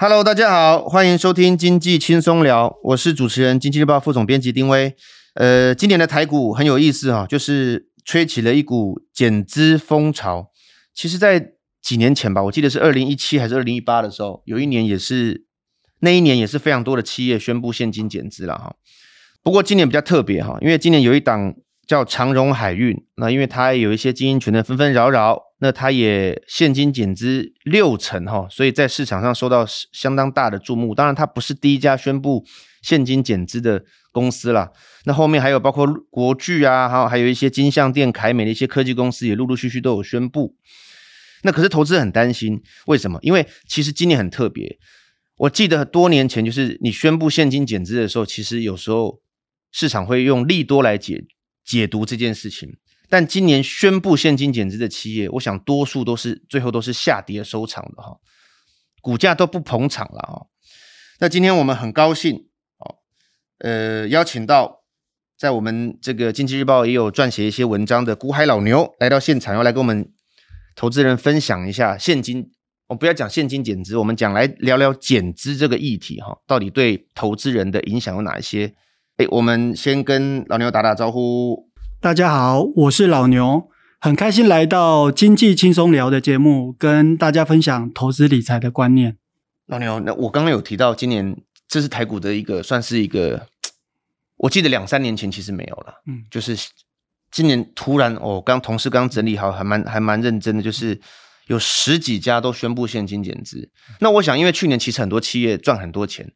Hello，大家好，欢迎收听经济轻松聊，我是主持人、经济日报副总编辑丁威。呃，今年的台股很有意思哈，就是吹起了一股减资风潮。其实，在几年前吧，我记得是二零一七还是二零一八的时候，有一年也是那一年也是非常多的企业宣布现金减资了哈。不过今年比较特别哈，因为今年有一档叫长荣海运，那因为它有一些经营权的纷纷扰扰。那它也现金减资六成哈，所以在市场上受到相当大的注目。当然，它不是第一家宣布现金减资的公司啦。那后面还有包括国巨啊，还有还有一些金像电、凯美的一些科技公司也陆陆续续都有宣布。那可是投资人很担心，为什么？因为其实今年很特别。我记得多年前，就是你宣布现金减资的时候，其实有时候市场会用利多来解解读这件事情。但今年宣布现金减资的企业，我想多数都是最后都是下跌收场的哈，股价都不捧场了哈。那今天我们很高兴哦，呃，邀请到在我们这个经济日报也有撰写一些文章的股海老牛来到现场，要来跟我们投资人分享一下现金。我不要讲现金减资，我们讲来聊聊减资这个议题哈，到底对投资人的影响有哪一些？哎，我们先跟老牛打打招呼。大家好，我是老牛，很开心来到经济轻松聊的节目，跟大家分享投资理财的观念。老牛，那我刚刚有提到，今年这是台股的一个，算是一个，我记得两三年前其实没有了，嗯，就是今年突然，我、哦、刚同事刚整理好，还蛮还蛮认真的，就是有十几家都宣布现金减资。那我想，因为去年其实很多企业赚很多钱，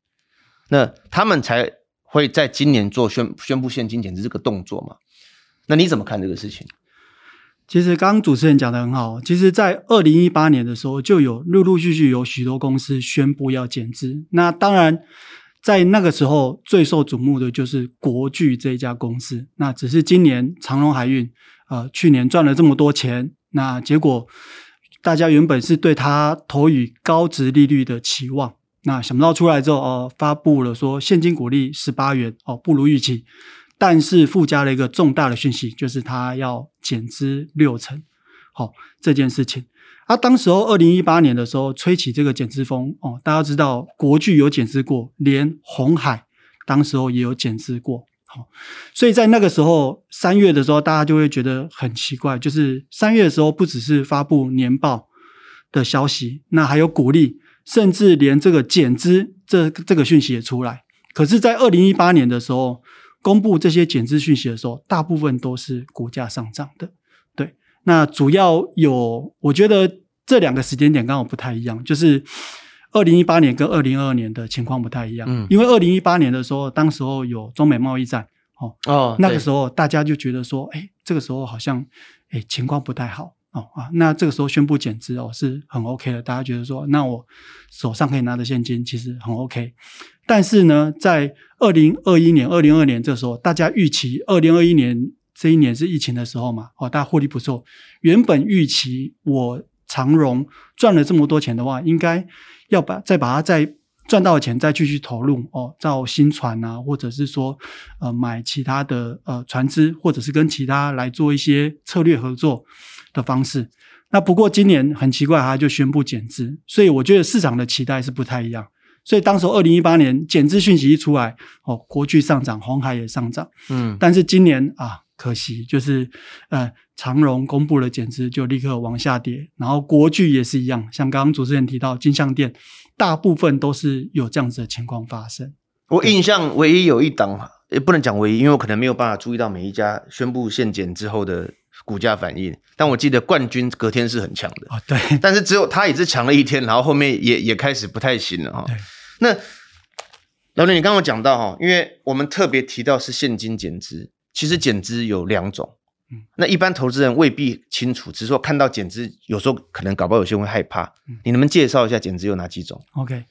那他们才会在今年做宣宣布现金减资这个动作嘛。那你怎么看这个事情？其实刚刚主持人讲得很好，其实，在二零一八年的时候，就有陆陆续续有许多公司宣布要减资。那当然，在那个时候最受瞩目的就是国巨这一家公司。那只是今年长荣海运，呃，去年赚了这么多钱，那结果大家原本是对他投予高值利率的期望，那想不到出来之后，哦、呃，发布了说现金股利十八元，哦，不如预期。但是附加了一个重大的讯息，就是他要减资六成，好、这件事情。啊，当时候二零一八年的时候吹起这个减资风哦，大家知道国巨有减资过，连红海当时候也有减资过，好、所以在那个时候三月的时候，大家就会觉得很奇怪，就是三月的时候不只是发布年报的消息，那还有股利，甚至连这个减资这这个讯息也出来。可是，在二零一八年的时候。公布这些减资讯息的时候，大部分都是股价上涨的。对，那主要有，我觉得这两个时间点刚好不太一样，就是二零一八年跟二零二二年的情况不太一样。嗯，因为二零一八年的时候，当时候有中美贸易战，哦哦，那个时候大家就觉得说，哎，这个时候好像，哎，情况不太好。哦啊，那这个时候宣布减资哦是很 OK 的，大家觉得说，那我手上可以拿的现金其实很 OK。但是呢，在二零二一年、二零二年这时候，大家预期二零二一年这一年是疫情的时候嘛，哦，大家获利不错。原本预期我长荣赚了这么多钱的话，应该要把再把它再赚到的钱再继续投入哦，造新船啊，或者是说呃买其他的呃船只，或者是跟其他来做一些策略合作。的方式，那不过今年很奇怪，它就宣布减资，所以我觉得市场的期待是不太一样。所以当时二零一八年减资讯息一出来，哦，国巨上涨，红海也上涨，嗯，但是今年啊，可惜就是呃，长荣公布了减资，就立刻往下跌，然后国巨也是一样，像刚刚主持人提到金像店，大部分都是有这样子的情况发生。我印象唯一有一档，也不能讲唯一，因为我可能没有办法注意到每一家宣布限减之后的。股价反应，但我记得冠军隔天是很强的哦，对，但是只有他也是强了一天，然后后面也也开始不太行了哈。对那老刘，你刚刚讲到哈，因为我们特别提到是现金减资，其实减资有两种，嗯，那一般投资人未必清楚，只是说看到减资，有时候可能搞不好有些人会害怕。嗯，你能不能介绍一下减资有哪几种？OK。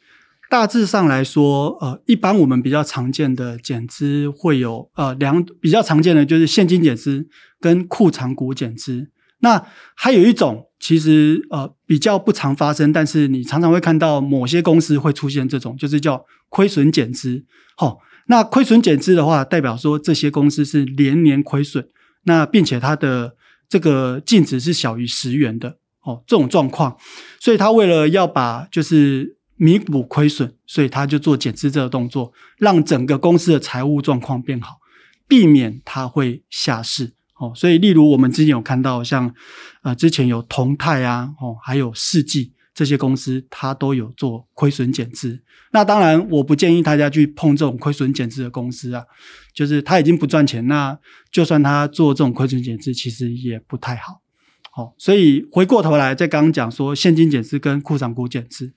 大致上来说，呃，一般我们比较常见的减资会有呃两比较常见的就是现金减资跟库藏股减资。那还有一种其实呃比较不常发生，但是你常常会看到某些公司会出现这种，就是叫亏损减资。好、那亏损减资的话，代表说这些公司是连年亏损，那并且它的这个净值是小于十元的。哦，这种状况，所以他为了要把就是弥补亏损，所以他就做减资这个动作，让整个公司的财务状况变好，避免它会下市。哦，所以例如我们之前有看到像，呃，之前有同泰啊，哦，还有世纪这些公司，它都有做亏损减资。那当然，我不建议大家去碰这种亏损减资的公司啊，就是它已经不赚钱，那就算它做这种亏损减资，其实也不太好。好，所以回过头来，在刚刚讲说现金减资跟库藏股减资，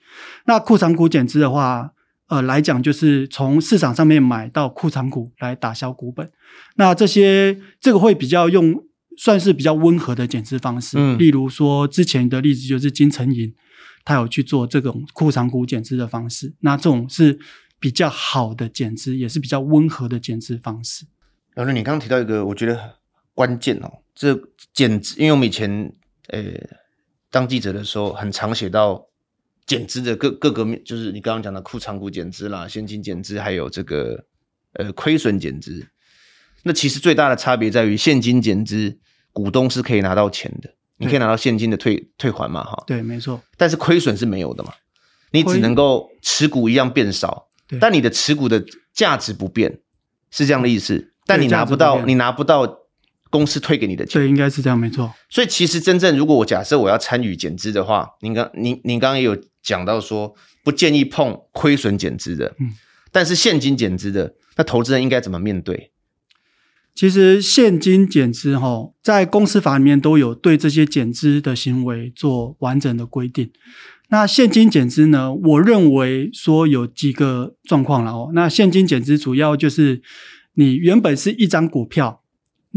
那库藏股减资的话，呃，来讲就是从市场上面买到库藏股来打消股本。那这些这个会比较用算是比较温和的减资方式，嗯，例如说之前的例子就是金城银，他有去做这种库藏股减资的方式，那这种是比较好的减资，也是比较温和的减资方式。老师，你刚刚提到一个我觉得关键哦，这减资，因为我们以前呃当记者的时候，很常写到。减资的各各个面，就是你刚刚讲的库藏股减资啦，现金减资，还有这个呃亏损减资。那其实最大的差别在于，现金减资，股东是可以拿到钱的，你可以拿到现金的退退还嘛，哈。对，没错。但是亏损是没有的嘛，你只能够持股一样变少，但你的持股的价值不变，是这样的意思。但你拿不到，你拿不到。公司退给你的钱，对，应该是这样，没错。所以其实真正，如果我假设我要参与减资的话，您刚您您刚刚也有讲到说，不建议碰亏损减资的，嗯，但是现金减资的，那投资人应该怎么面对？其实现金减资哈，在公司法里面都有对这些减资的行为做完整的规定。那现金减资呢，我认为说有几个状况了哦。那现金减资主要就是你原本是一张股票。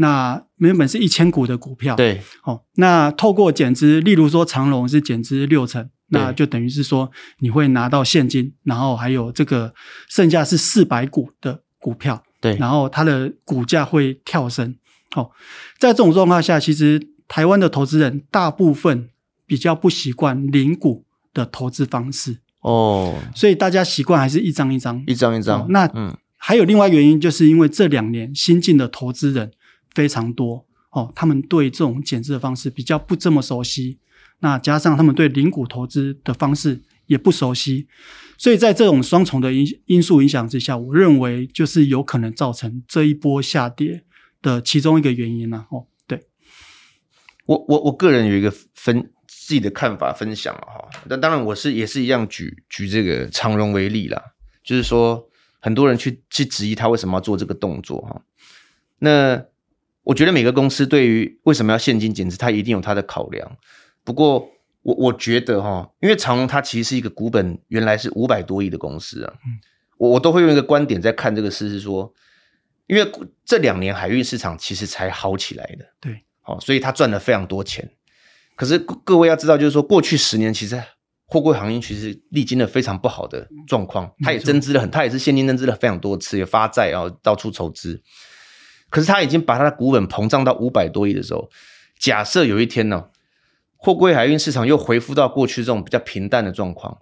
那原本是一千股的股票，对，哦，那透过减资，例如说长荣是减资六成，那就等于是说你会拿到现金，然后还有这个剩下是四百股的股票，对，然后它的股价会跳升，哦，在这种状况下，其实台湾的投资人大部分比较不习惯零股的投资方式，哦，所以大家习惯还是一张一张，一张一张，哦，那嗯，还有另外原因，就是因为这两年新进的投资人。非常多哦，他们对这种减资的方式比较不这么熟悉，那加上他们对领股投资的方式也不熟悉，所以在这种双重的因因素影响之下，我认为就是有可能造成这一波下跌的其中一个原因了哦。对，我我我个人有一个分自己的看法分享了哈，那当然我是也是一样举举这个长荣为例啦，就是说很多人去去质疑他为什么要做这个动作哈，那。我觉得每个公司对于为什么要现金减资，它一定有它的考量。不过我我觉得哈，因为长隆它其实是一个股本原来是五百多亿的公司啊，我我都会用一个观点在看这个事，是说，因为这两年海运市场其实才好起来的，对，好，所以它赚了非常多钱。可是各位要知道，就是说过去十年其实货柜行业其实历经了非常不好的状况，它也增资了很，它也是现金增资了非常多次，也发债然后到处筹资。可是他已经把他的股本膨胀到五百多亿的时候，假设有一天呢，货柜海运市场又恢复到过去这种比较平淡的状况，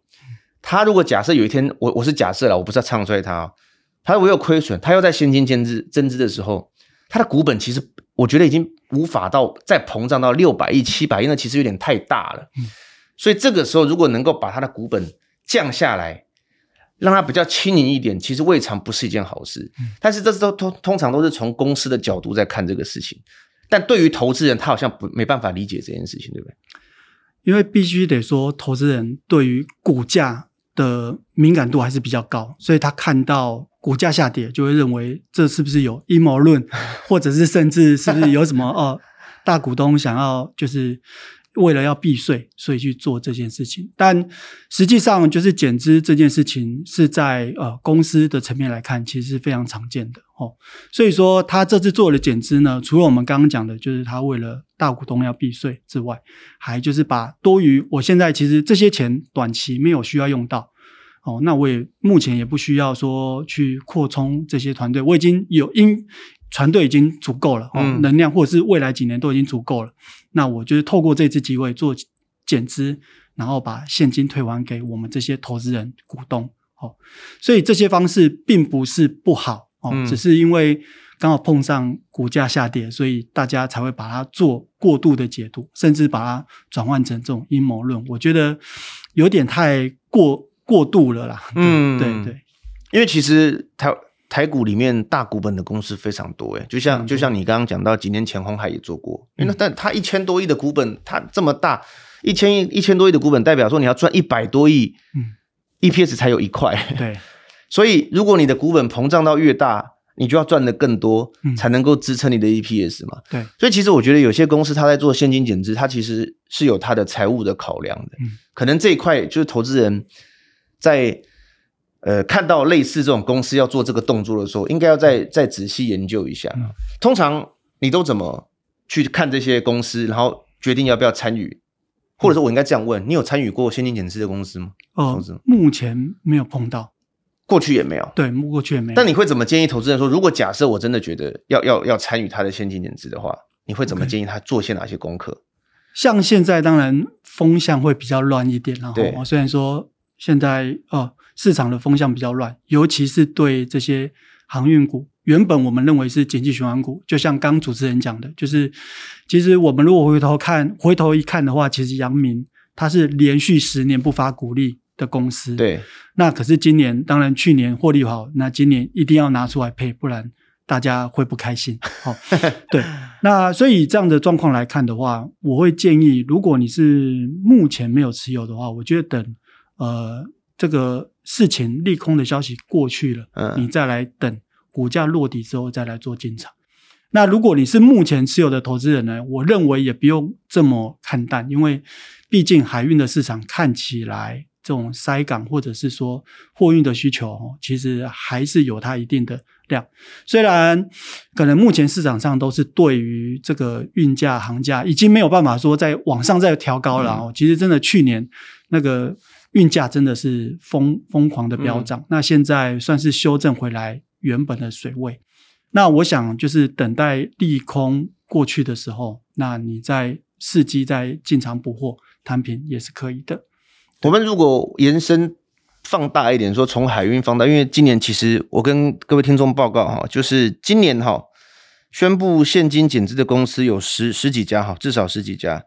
他如果假设有一天，我我是假设了，我不是要唱衰他，他如果有亏损，他又在现金增资增资的时候，他的股本其实我觉得已经无法到再膨胀到六百亿、七百亿，那其实有点太大了。所以这个时候如果能够把他的股本降下来。让它比较轻盈一点，其实未尝不是一件好事。嗯、但是这是都通通常都是从公司的角度在看这个事情，但对于投资人，他好像不没办法理解这件事情，对不对？因为必须得说，投资人对于股价的敏感度还是比较高，所以他看到股价下跌，就会认为这是不是有阴谋论，或者是甚至是不是有什么哦，大股东想要就是。为了要避税，所以去做这件事情。但实际上，就是减资这件事情是在呃公司的层面来看，其实是非常常见的哦。所以说，他这次做了减资呢，除了我们刚刚讲的，就是他为了大股东要避税之外，还就是把多余，我现在其实这些钱短期没有需要用到哦，那我也目前也不需要说去扩充这些团队，我已经有因。团队已经足够了，哦，能量或者是未来几年都已经足够了。嗯、那我就是透过这次机会做减资，然后把现金退还给我们这些投资人股东。哦，所以这些方式并不是不好哦，嗯、只是因为刚好碰上股价下跌，所以大家才会把它做过度的解读，甚至把它转换成这种阴谋论。我觉得有点太过过度了啦。嗯，对对，因为其实台台股里面大股本的公司非常多，诶，就像、嗯、就像你刚刚讲到，几年前鸿海也做过，那但它一千多亿的股本，它这么大，一千亿一千多亿的股本，代表说你要赚一百多亿，嗯，EPS 才有一块，对，所以如果你的股本膨胀到越大，你就要赚的更多，才能够支撑你的 EPS 嘛。对，所以其实我觉得有些公司它在做现金减资，它其实是有它的财务的考量的。嗯，可能这一块就是投资人在呃看到类似这种公司要做这个动作的时候，应该要再再仔细研究一下。嗯，通常你都怎么去看这些公司，然后决定要不要参与？或者说我应该这样问：你有参与过现金减资的公司吗？哦，目前没有碰到。过去也没有，对，过去也没有。但你会怎么建议投资人说，如果假设我真的觉得要要要参与他的现金减资的话，你会怎么建议他做些哪些功课.像现在当然风向会比较乱一点，然后对虽然说现在哦市场的风向比较乱，尤其是对这些航运股，原本我们认为是景气循环股，就像刚主持人讲的，就是其实我们如果回头看，回头一看的话，其实阳明它是连续十年不发股利。的公司，对，那可是今年，当然去年获利好，那今年一定要拿出来配，不然大家会不开心。好、哦，对，那所以这样的状况来看的话，我会建议，如果你是目前没有持有的话，我觉得等呃这个事情利空的消息过去了，嗯，你再来等股价落底之后再来做进场。那如果你是目前持有的投资人呢，我认为也不用这么看淡，因为毕竟海运的市场看起来。这种塞港或者是说货运的需求，其实还是有它一定的量。虽然可能目前市场上都是对于这个运价、行价已经没有办法说再往上再调高了哦。其实真的去年那个运价真的是疯疯狂的飙涨，那现在算是修正回来原本的水位。那我想就是等待利空过去的时候，那你再伺机再进场补货摊平也是可以的。我们如果延伸放大一点，说从海运放大，因为今年其实我跟各位听众报告哈，就是今年哈宣布现金减资的公司有十十几家哈，至少十几家。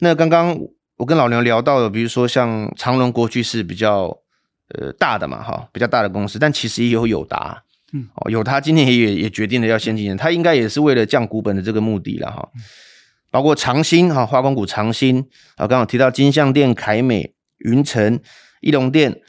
那刚刚我跟老刘聊到的，比如说像长隆过去是比较呃大的嘛哈，比较大的公司，但其实也有友达，嗯，哦友达今年也也决定了要现金减，它应该也是为了降股本的这个目的了哈。包括长兴哈，化工股长兴啊，刚好提到金像电、凯美。云城、义隆店、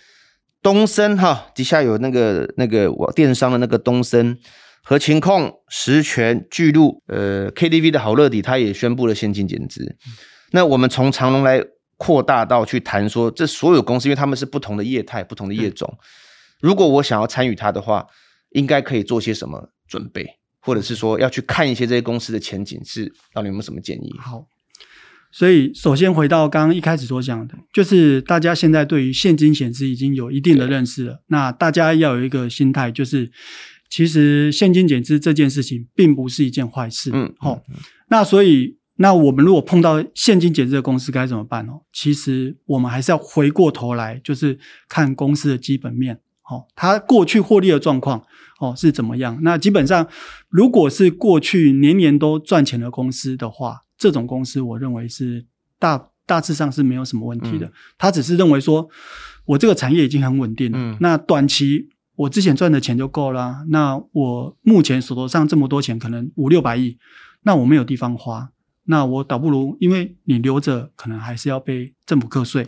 东森哈，底下有那个那个我电商的那个东森和情控、十銓、巨鹿，呃，KTV 的好乐迪，他也宣布了现金减资。嗯、那我们从长隆来扩大到去谈说，这所有公司，因为他们是不同的业态、不同的业种，嗯、如果我想要参与它的话，应该可以做些什么准备，或者是说要去看一些这些公司的前景，是到底有没有什么建议？好。所以，首先回到刚刚一开始所讲的，就是大家现在对于现金减资已经有一定的认识了。那大家要有一个心态，就是其实现金减资这件事情并不是一件坏事。嗯，好、哦。那所以，那我们如果碰到现金减值的公司该怎么办呢？其实我们还是要回过头来，就是看公司的基本面，哦，它过去获利的状况，哦，是怎么样？那基本上，如果是过去年年都赚钱的公司的话，这种公司，我认为是大大致上是没有什么问题的。嗯、他只是认为说，我这个产业已经很稳定了，嗯、那短期我之前赚的钱就够了。那我目前手头上这么多钱，可能五六百亿，那我没有地方花，那我倒不如，因为你留着，可能还是要被政府课税。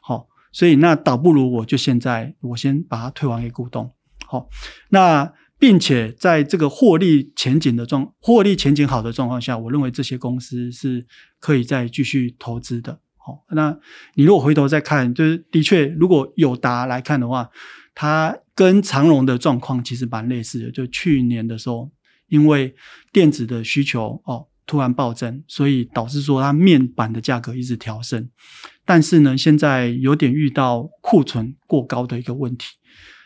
好，所以那倒不如我就现在我先把它退还给股东。好，那。并且在这个获利前景的状获利前景好的状况下，我认为这些公司是可以再继续投资的。好，那你如果回头再看，就是的确，如果有达来看的话，它跟长荣的状况其实蛮类似的。就去年的时候，因为电子的需求哦突然暴增，所以导致说它面板的价格一直调升，但是呢，现在有点遇到库存过高的一个问题。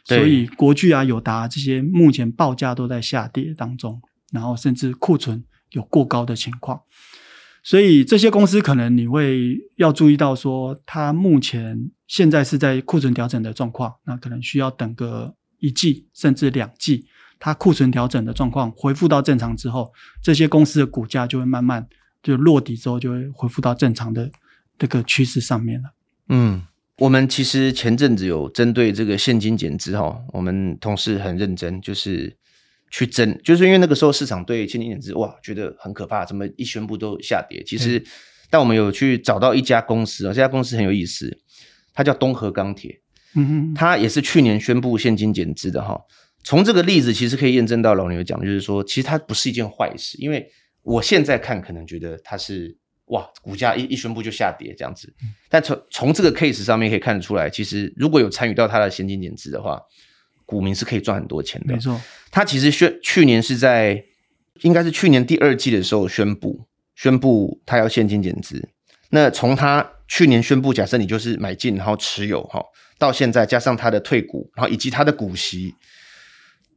所以国巨啊、友达这些目前报价都在下跌当中，然后甚至库存有过高的情况，所以这些公司可能你会要注意到说，它目前现在是在库存调整的状况，那可能需要等个一季甚至两季，它库存调整的状况恢复到正常之后，这些公司的股价就会慢慢就落底之后就会恢复到正常的这个趋势上面了。嗯。我们其实前阵子有针对这个现金减资哈，我们同事很认真，就是去争，就是因为那个时候市场对现金减资哇觉得很可怕，怎么一宣布都下跌。其实，但我们有去找到一家公司啊，这家公司很有意思，它叫东河钢铁，嗯哼，它也是去年宣布现金减资的哈。从这个例子其实可以验证到老牛讲的，就是说其实它不是一件坏事，因为我现在看可能觉得它是。哇，股价一一宣布就下跌这样子，但从从这个 case 上面可以看得出来，其实如果有参与到它的现金减资的话，股民是可以赚很多钱的。没错，他其实宣去年是在应该是去年第二季的时候宣布宣布他要现金减资。那从他去年宣布，假设你就是买进然后持有哈，到现在加上他的退股，然后以及他的股息，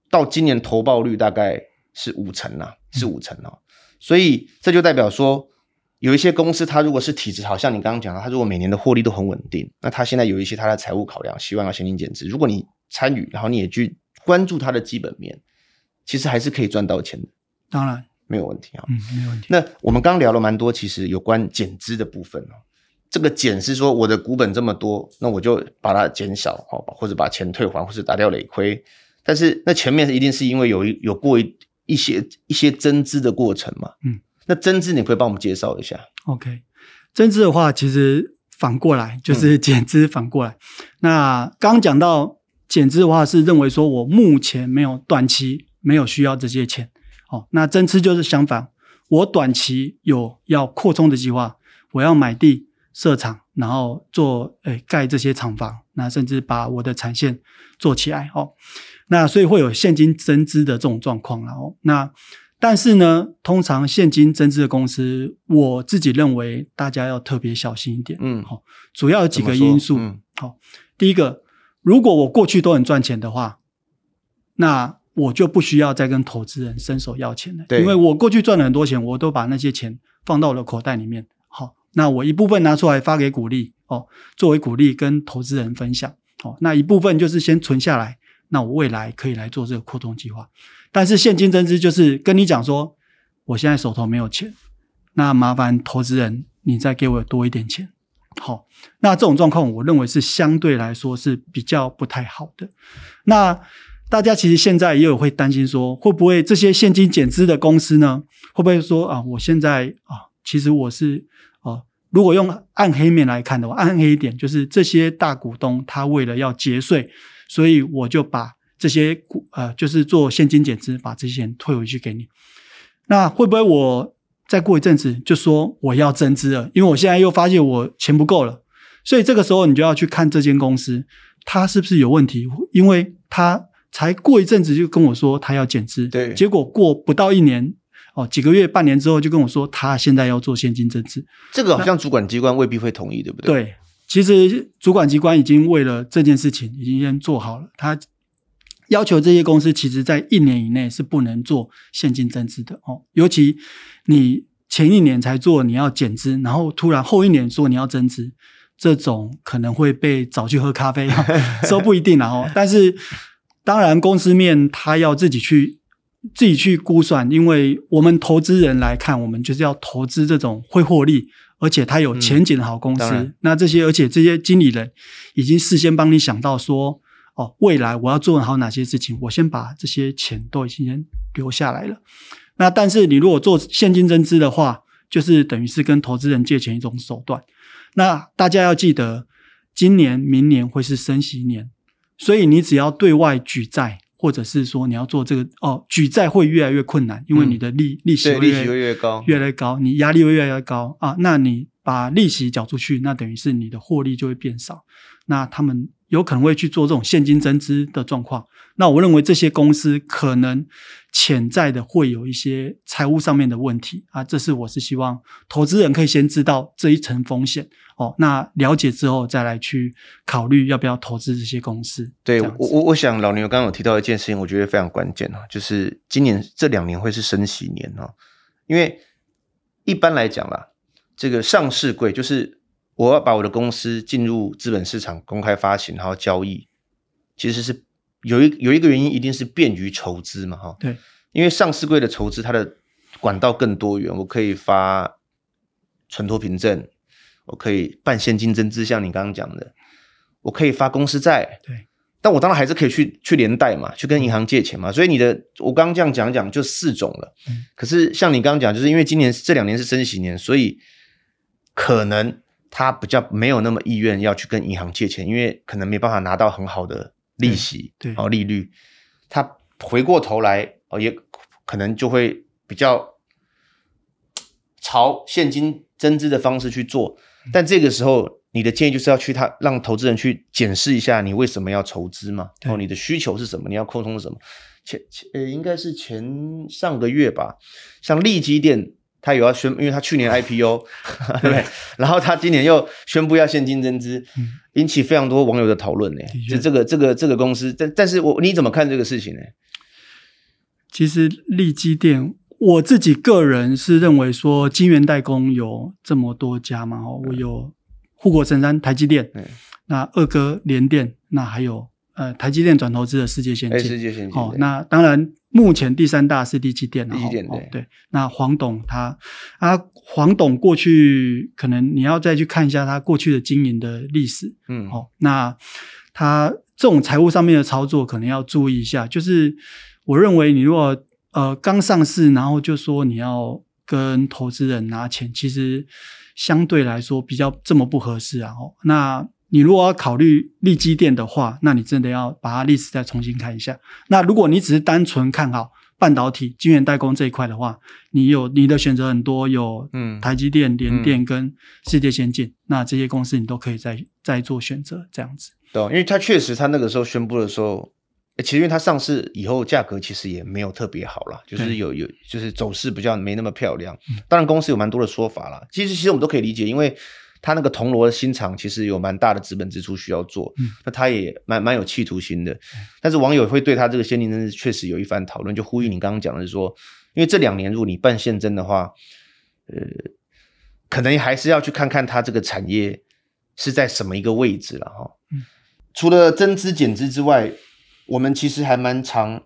到今年投报率大概是五成呐，是五成哦。所以这就代表说。有一些公司，它如果是体质好像你刚刚讲的，它如果每年的获利都很稳定，那它现在有一些它的财务考量，希望要现金减值。如果你参与，然后你也去关注它的基本面，其实还是可以赚到钱的。当然没有问题啊，嗯，没有问题。那我们刚刚聊了蛮多，其实有关减资的部分哦。这个减是说我的股本这么多，那我就把它减少，好，或者把钱退还，或者打掉累亏。但是那前面一定是因为有一有过一一些一些增资的过程嘛，嗯。那增资你可以帮我们介绍一下？OK，增资的话，其实反过来就是减资反过来。嗯、那刚刚讲到减资的话，是认为说我目前没有短期没有需要这些钱，哦，那增资就是相反，我短期有要扩充的计划，我要买地设厂，然后做诶盖这些厂房，那甚至把我的产线做起来，哦，那所以会有现金增资的这种状况，然后那。但是呢，通常现金增资的公司，我自己认为大家要特别小心一点。嗯，好，主要有几个因素。嗯，好，第一个，如果我过去都很赚钱的话，那我就不需要再跟投资人伸手要钱了。对，因为我过去赚了很多钱，我都把那些钱放到了口袋里面。好，那我一部分拿出来发给股利，哦，作为股利跟投资人分享。哦，那一部分就是先存下来，那我未来可以来做这个扩充计划。但是现金增资就是跟你讲说，我现在手头没有钱，那麻烦投资人你再给我多一点钱。好，那这种状况我认为是相对来说是比较不太好的。那大家其实现在也有会担心说，会不会这些现金减资的公司呢，会不会说啊，我现在啊，其实我是啊，如果用暗黑面来看的话，暗黑一点就是这些大股东他为了要节税，所以我就把。这些股呃，就是做现金减资，把这些钱退回去给你。那会不会我再过一阵子就说我要增资了？因为我现在又发现我钱不够了，所以这个时候你就要去看这间公司它是不是有问题，因为它才过一阵子就跟我说它要减资，对，结果过不到一年哦，几个月、半年之后就跟我说他现在要做现金增资。这个好像主管机关未必会同意，对不对？对，其实主管机关已经为了这件事情已经先做好了，他。要求这些公司，其实在一年以内是不能做现金增资的哦。尤其你前一年才做你要减资，然后突然后一年说你要增资，这种可能会被找去喝咖啡，说不一定然后。但是当然公司面他要自己去自己去估算，因为我们投资人来看，我们就是要投资这种会获利，而且它有前景的好公司。嗯、那这些而且这些经理人已经事先帮你想到说。哦，未来我要做好哪些事情？我先把这些钱都已经先留下来了。那但是你如果做现金增资的话，就是等于是跟投资人借钱一种手段。那大家要记得，今年、明年会是升息年，所以你只要对外举债，或者是说你要做这个哦，举债会越来越困难，因为你的利、嗯、利息会越来越高，越来越高，你压力会越来越高啊。那你把利息缴出去，那等于是你的获利就会变少。那他们。有可能会去做这种现金增资的状况，那我认为这些公司可能潜在的会有一些财务上面的问题啊，这是我是希望投资人可以先知道这一层风险哦，那了解之后再来去考虑要不要投资这些公司。对我我我想老牛刚刚有提到一件事情，我觉得非常关键啊，就是今年这两年会是升息年啊，因为一般来讲啦，这个上市柜就是。我要把我的公司进入资本市场公开发行，然后交易，其实是有一有一个原因，一定是便于筹资嘛，哈。对，因为上市柜的筹资，它的管道更多元，我可以发存托凭证，我可以办现金增资，像你刚刚讲的，我可以发公司债，对，但我当然还是可以去去连贷嘛，去跟银行借钱嘛。所以你的我刚刚这样讲讲就四种了。嗯，可是像你刚刚讲，就是因为今年这两年是升息年，所以可能他比较没有那么意愿要去跟银行借钱，因为可能没办法拿到很好的利息，对，哦，利率。他回过头来哦，也可能就会比较朝现金增资的方式去做，但这个时候。你的建议就是要去他让投资人去检视一下你为什么要筹资嘛？哦，你的需求是什么？你要扩充什么？前前呃，应该是前上个月吧。像利基电，他有要宣，因为他去年 IPO，对不对？然后他今年又宣布要现金增资，嗯、引起非常多网友的讨论呢。就这个这个这个公司，但但是我你怎么看这个事情呢？其实利基电，我自己个人是认为说，晶圆代工有这么多家嘛，哦，我有。护国神山台积电，嗯、那二哥联电，那还有呃台积电转投资的世界先进，世界先进哦，那当然目前第三大是力积电，力积电对，对，那黄董他啊黄董过去可能你要再去看一下他过去的经营的历史，嗯，哦，那他这种财务上面的操作可能要注意一下，就是我认为你如果呃刚上市，然后就说你要跟投资人拿钱，其实。相对来说比较这么不合适啊，那你如果要考虑利基电的话，那你真的要把它历史再重新看一下。那如果你只是单纯看好半导体、晶圆代工这一块的话，你有你的选择很多，有嗯台积电、联电跟世界先进，嗯、那这些公司你都可以再再做选择，这样子。对，因为它确实，它那个时候宣布的时候。其实因为它上市以后价格其实也没有特别好啦，就是有有就是走势比较没那么漂亮。当然公司有蛮多的说法啦，其实其实我们都可以理解，因为它那个铜锣的新厂其实有蛮大的资本支出需要做，那他也蛮蛮有企图心的。但是网友会对他这个现金增资确实有一番讨论，就呼吁你刚刚讲的是说，因为这两年如果你办现增的话，呃，可能还是要去看看它这个产业是在什么一个位置了哈。除了增资减资之外。我们其实还蛮常，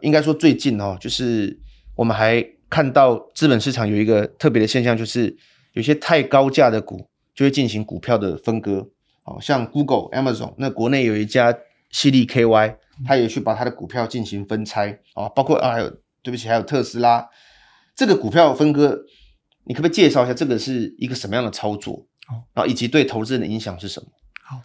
应该说最近哦，就是我们还看到资本市场有一个特别的现象，就是有些太高价的股就会进行股票的分割，哦，像 Google、Amazon，那国内有一家矽力 KY，它也去把它的股票进行分拆，哦，包括啊，还有对不起，还有特斯拉，这个股票分割，你可不可以介绍一下这个是一个什么样的操作？哦，然后以及对投资人的影响是什么？好，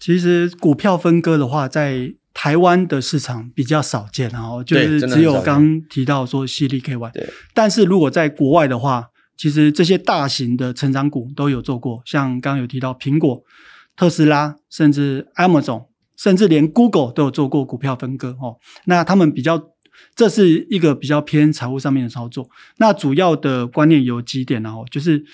其实股票分割的话，在台湾的市场比较少见，然后就是只有刚提到说矽力 KY，对，但是如果在国外的话，其实这些大型的成长股都有做过，像刚刚有提到苹果、特斯拉，甚至 Amazon，甚至连 Google 都有做过股票分割哦。那他们比较，这是一个比较偏财务上面的操作。那主要的观念有几点，然后就是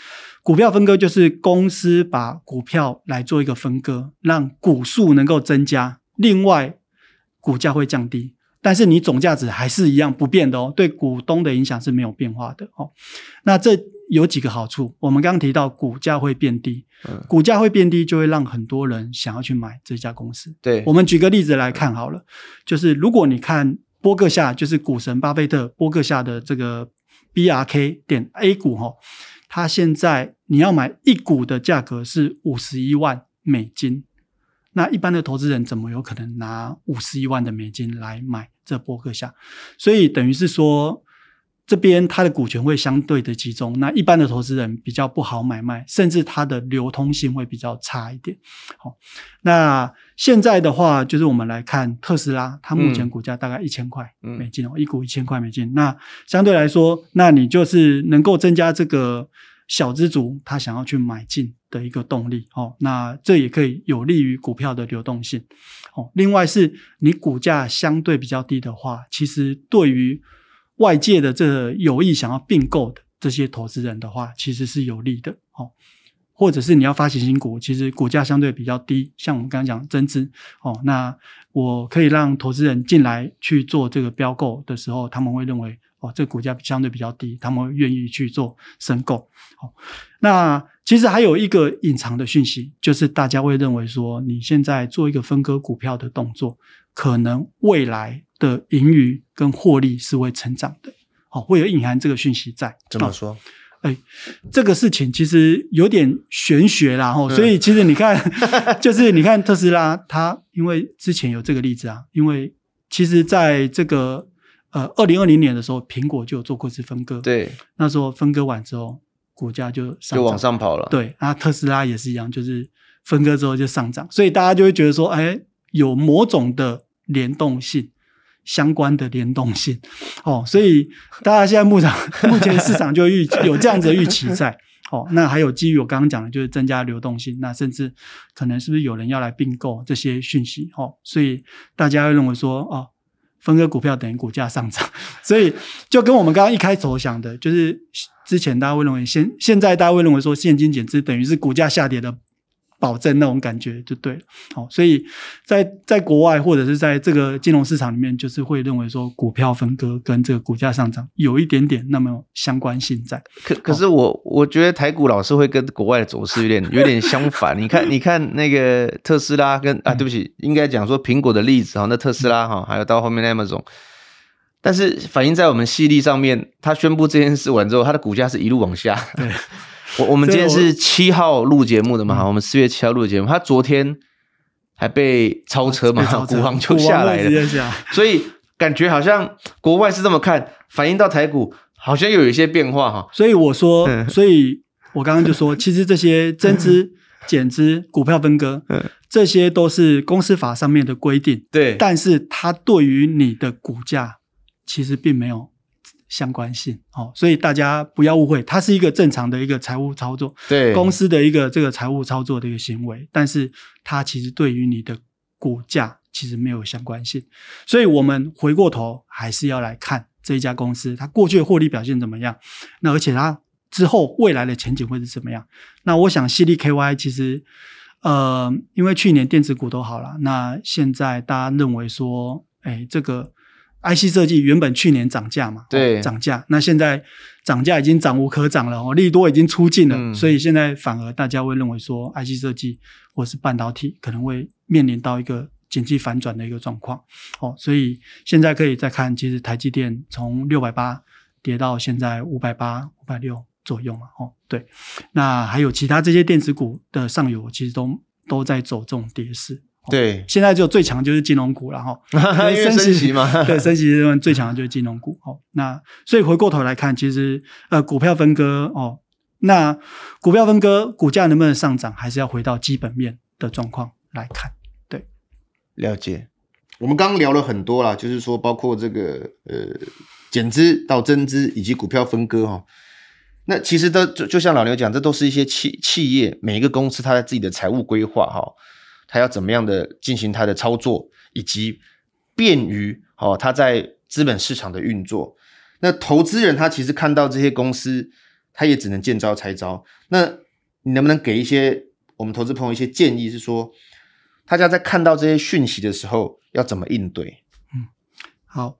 股票分割就是公司把股票来做一个分割，让股数能够增加，另外。股价会降低，但是你总价值还是一样不变的哦，对股东的影响是没有变化的哦。那这有几个好处，我们刚刚提到股价会变低，嗯，股价会变低就会让很多人想要去买这家公司。对，我们举个例子来看好了，就是如果你看波克夏，就是股神巴菲特波克夏的这个 BRK 点 A 股哈，它现在你要买一股的价格是五十一万美金。那一般的投资人怎么有可能拿五十一万的美金来买这波克夏？所以等于是说，这边它的股权会相对的集中，那一般的投资人比较不好买卖，甚至它的流通性会比较差一点。好，那现在的话，就是我们来看特斯拉，它目前股价大概一千块美金哦，嗯、一股一千块美金。那相对来说，那你就是能够增加这个。小资族他想要去买进的一个动力，哦，那这也可以有利于股票的流动性，哦。另外是你股价相对比较低的话，其实对于外界的这个有意想要并购的这些投资人的话，其实是有利的，哦。或者是你要发行新股，其实股价相对比较低，像我们刚刚讲增资，哦，那我可以让投资人进来去做这个标购的时候，他们会认为。哦，这个股价相对比较低，他们愿意去做申购。好，那其实还有一个隐藏的讯息，就是大家会认为说，你现在做一个分割股票的动作，可能未来的盈余跟获利是会成长的。好，会有隐含这个讯息在。怎么说？哎，这个事情其实有点玄学啦，吼，所以其实你看，就是你看特斯拉，它因为之前有这个例子啊，因为其实在这个呃二零二零年的时候，苹果就有做过一次分割，对，那时候分割完之后，股价就上就往上跑了，对，那特斯拉也是一样，就是分割之后就上涨，所以大家就会觉得说，哎，有某种的联动性。相关的联动性，哦，所以大家现在目前 目前市场就预有这样子的预期在，哦，那还有基于我刚刚讲的，就是增加流动性，那甚至可能是不是有人要来并购这些讯息，哦，所以大家会认为说，哦，分割股票等于股价上涨，所以就跟我们刚刚一开头想的，就是之前大家会认为现现在大家会认为说现金减资等于是股价下跌的。保证那种感觉就对了，好，所以在在国外或者是在这个金融市场里面，就是会认为说股票分割跟这个股价上涨有一点点那么相关性在。可可是我我觉得台股老是会跟国外的走势有点有点相反。你看你看那个特斯拉跟啊，对不起，应该讲说苹果的例子哈，那特斯拉哈，还有到后面那 Amazon，但是反映在我们矽力上面，他宣布这件事完之后，它的股价是一路往下。对。我我们今天是七号录节目的嘛？我们四月七号录节目，他昨天还被超车嘛？股王就下来了，所以感觉好像国外是这么看，反映到台股好像又有一些变化哈。所以我说，所以我刚刚就说，其实这些增资、减资、股票分割，这些都是公司法上面的规定。对，但是它对于你的股价其实并没有。相关性，哦，所以大家不要误会，它是一个正常的一个财务操作，对公司的一个这个财务操作的一个行为，但是它其实对于你的股价其实没有相关性，所以我们回过头还是要来看这一家公司它过去的获利表现怎么样，那而且它之后未来的前景会是怎么样？那我想矽力 KY 其实，呃，因为去年电子股都好了，那现在大家认为说，哎，这个。IC 设计原本去年涨价嘛，对，涨价，那现在涨价已经涨无可涨了哦，利多已经出尽了，嗯，所以现在反而大家会认为说，IC 设计或是半导体可能会面临到一个景气反转的一个状况，哦，所以现在可以再看，其实台积电从六百八跌到现在五百八、五百六左右嘛，哦，对，那还有其他这些电子股的上游，其实都都在走这种跌势。对，现在就最强就是金融股了哈，因为升息嘛，对，升息最强的就是金融股。哦，那所以回过头来看，其实呃，股票分割哦，那股票分割股价能不能上涨，还是要回到基本面的状况来看。对，了解。我们刚刚聊了很多啦，就是说包括这个呃减资到增资以及股票分割哈、哦，那其实都就就像老刘讲，这都是一些企企业每一个公司它在自己的财务规划哈。哦他要怎么样的进行他的操作，以及便于哦他在资本市场的运作。那投资人他其实看到这些公司，他也只能见招拆招。那你能不能给一些我们投资朋友一些建议，是说大家在看到这些讯息的时候要怎么应对？嗯，好。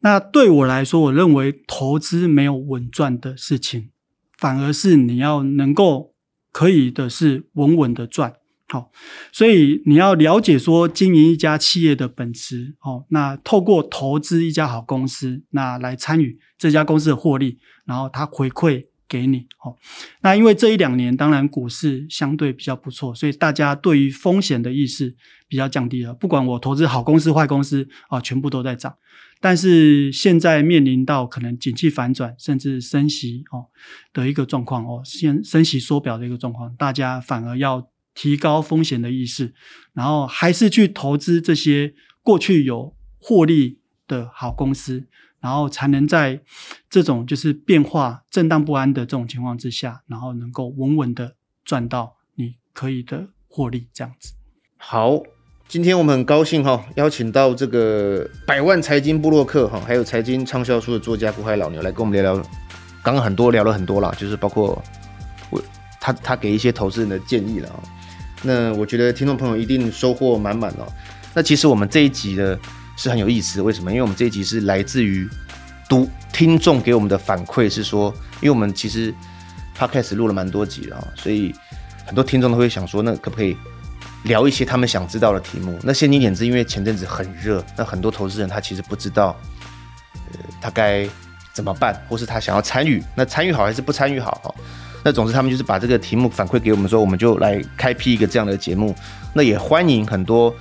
那对我来说，我认为投资没有稳赚的事情，反而是你要能够可以的是稳稳的赚。好，所以你要了解说经营一家企业的本质，哦，那透过投资一家好公司，那来参与这家公司的获利，然后它回馈给你，哦，那因为这一两年当然股市相对比较不错，所以大家对于风险的意识比较降低了。不管我投资好公司坏公司啊，全部都在涨。但是现在面临到可能景气反转，甚至升息哦的一个状况哦，先升息缩表的一个状况，大家反而要。提高风险的意识，然后还是去投资这些过去有获利的好公司，然后才能在这种就是变化震荡不安的这种情况之下，然后能够稳稳的赚到你可以的获利，这样子。好，今天我们很高兴哈，邀请到这个百万财经部落客哈，还有财经畅销书的作家古海老牛来跟我们聊聊，刚刚很多聊了很多啦，就是包括我他他给一些投资人的建议了啊。那我觉得听众朋友一定收获满满哦。那其实我们这一集呢是很有意思，为什么？因为我们这一集是来自于读听众给我们的反馈，是说，因为我们其实 Podcast 录了蛮多集了，所以很多听众都会想说，那可不可以聊一些他们想知道的题目？那现金减资，因为前阵子很热，那很多投资人他其实不知道，呃，他该怎么办，或是他想要参与，那参与好还是不参与好？那总之他们就是把这个题目反馈给我们说，我们就来开辟一个这样的节目。那也欢迎很多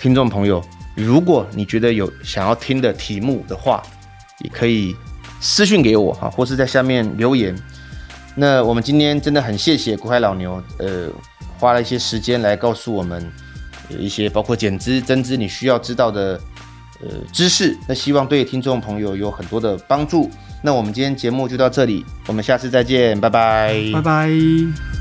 听众朋友，如果你觉得有想要听的题目的话，也可以私讯给我哈，或是在下面留言。那我们今天真的很谢谢国海老牛，呃，花了一些时间来告诉我们一些包括减脂、增脂你需要知道的呃知识。那希望对听众朋友有很多的帮助。那我们今天节目就到这里，我们下次再见，拜拜，拜拜。